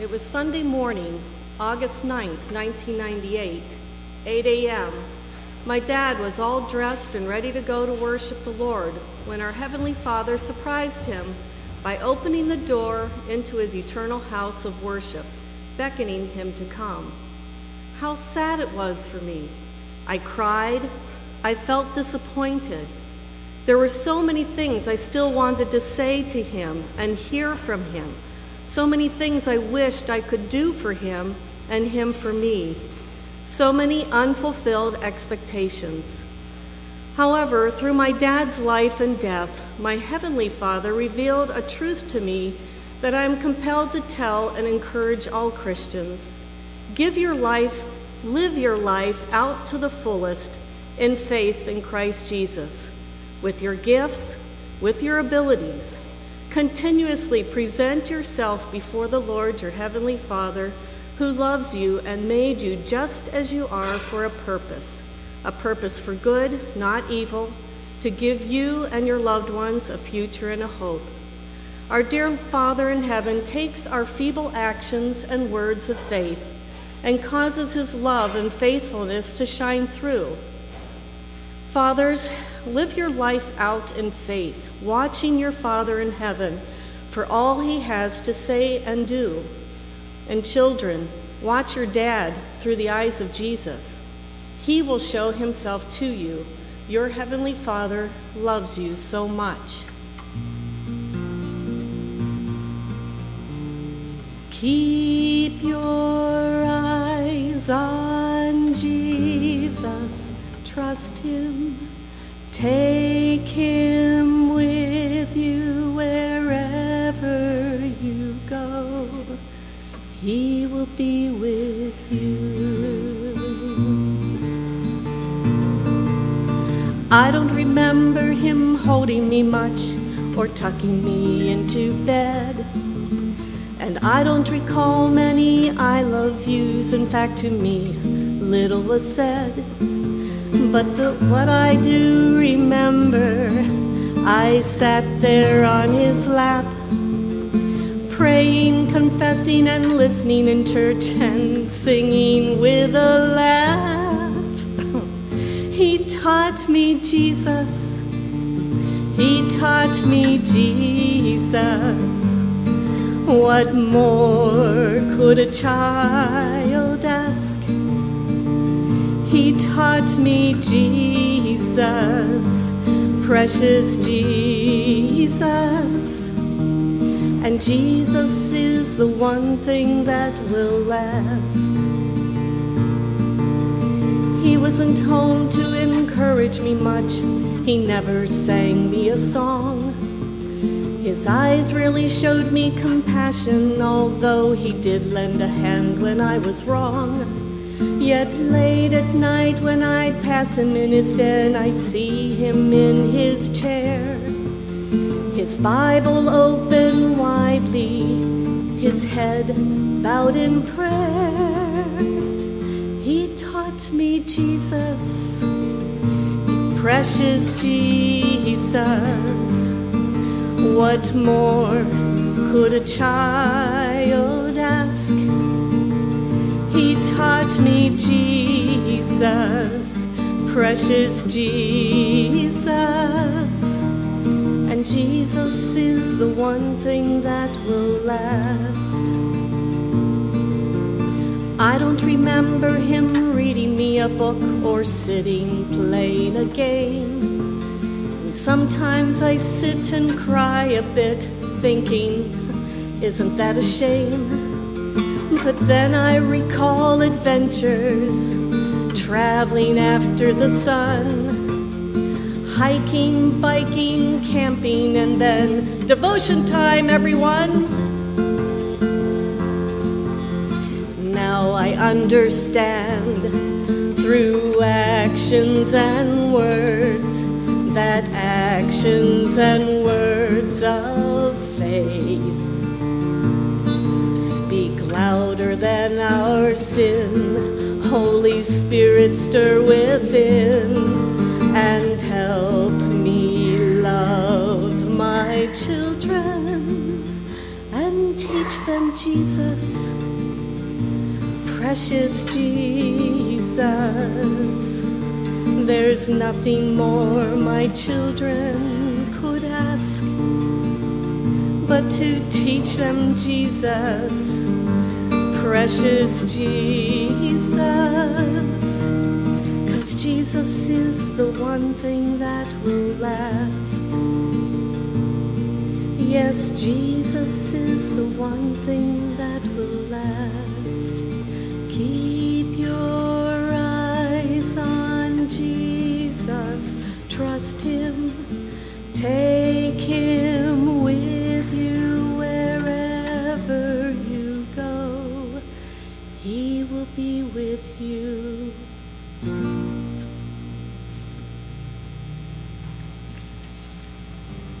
It was Sunday morning, August 9th, 1998, 8 a.m. My dad was all dressed and ready to go to worship the Lord when our Heavenly Father surprised him by opening the door into his eternal house of worship, beckoning him to come. How sad it was for me. I cried. I felt disappointed. There were so many things I still wanted to say to him and hear from him, so many things I wished I could do for him and him for me, so many unfulfilled expectations. However, through my dad's life and death, my Heavenly Father revealed a truth to me that I am compelled to tell and encourage all Christians. Give your life, live your life out to the fullest in faith in Christ Jesus with your gifts, with your abilities. Continuously present yourself before the Lord, your Heavenly Father, who loves you and made you just as you are for a purpose a purpose for good, not evil, to give you and your loved ones a future and a hope. Our dear Father in heaven takes our feeble actions and words of faith and causes his love and faithfulness to shine through. Fathers, live your life out in faith, watching your Father in heaven for all he has to say and do. And children, watch your dad through the eyes of Jesus. He will show himself to you. Your heavenly Father loves you so much. Keep your eyes on Jesus, trust him, take him with you wherever you go. He will be with you. I don't remember him holding me much or tucking me into bed. And I don't recall many I love yous. In fact, to me, little was said. But the, what I do remember, I sat there on his lap, praying, confessing, and listening in church and singing with a laugh. he taught me Jesus. He taught me Jesus. What more could a child ask? He taught me Jesus, precious Jesus. And Jesus is the one thing that will last. He wasn't home to encourage me much, he never sang me a song. His eyes really showed me compassion, although he did lend a hand when I was wrong. Yet late at night, when I'd pass him in his den, I'd see him in his chair. His Bible open widely, his head bowed in prayer. He taught me Jesus, precious Jesus. What more could a child ask? He taught me Jesus, precious Jesus. And Jesus is the one thing that will last. I don't remember him reading me a book or sitting playing a game. And sometimes I sit and cry a bit, thinking, isn't that a shame? But then I recall adventures, traveling after the sun, hiking, biking, camping, and then devotion time, everyone. Now I understand through actions and words that actions and words of faith sin. Holy Spirit, stir within and help me love my children and teach teach them Jesus, precious Jesus. There's nothing more my children could ask but to teach them Jesus, precious Jesus. Cause Jesus is the one thing that will last. Yes, Jesus is the one thing that will last. Keep your eyes on Jesus, trust Him, take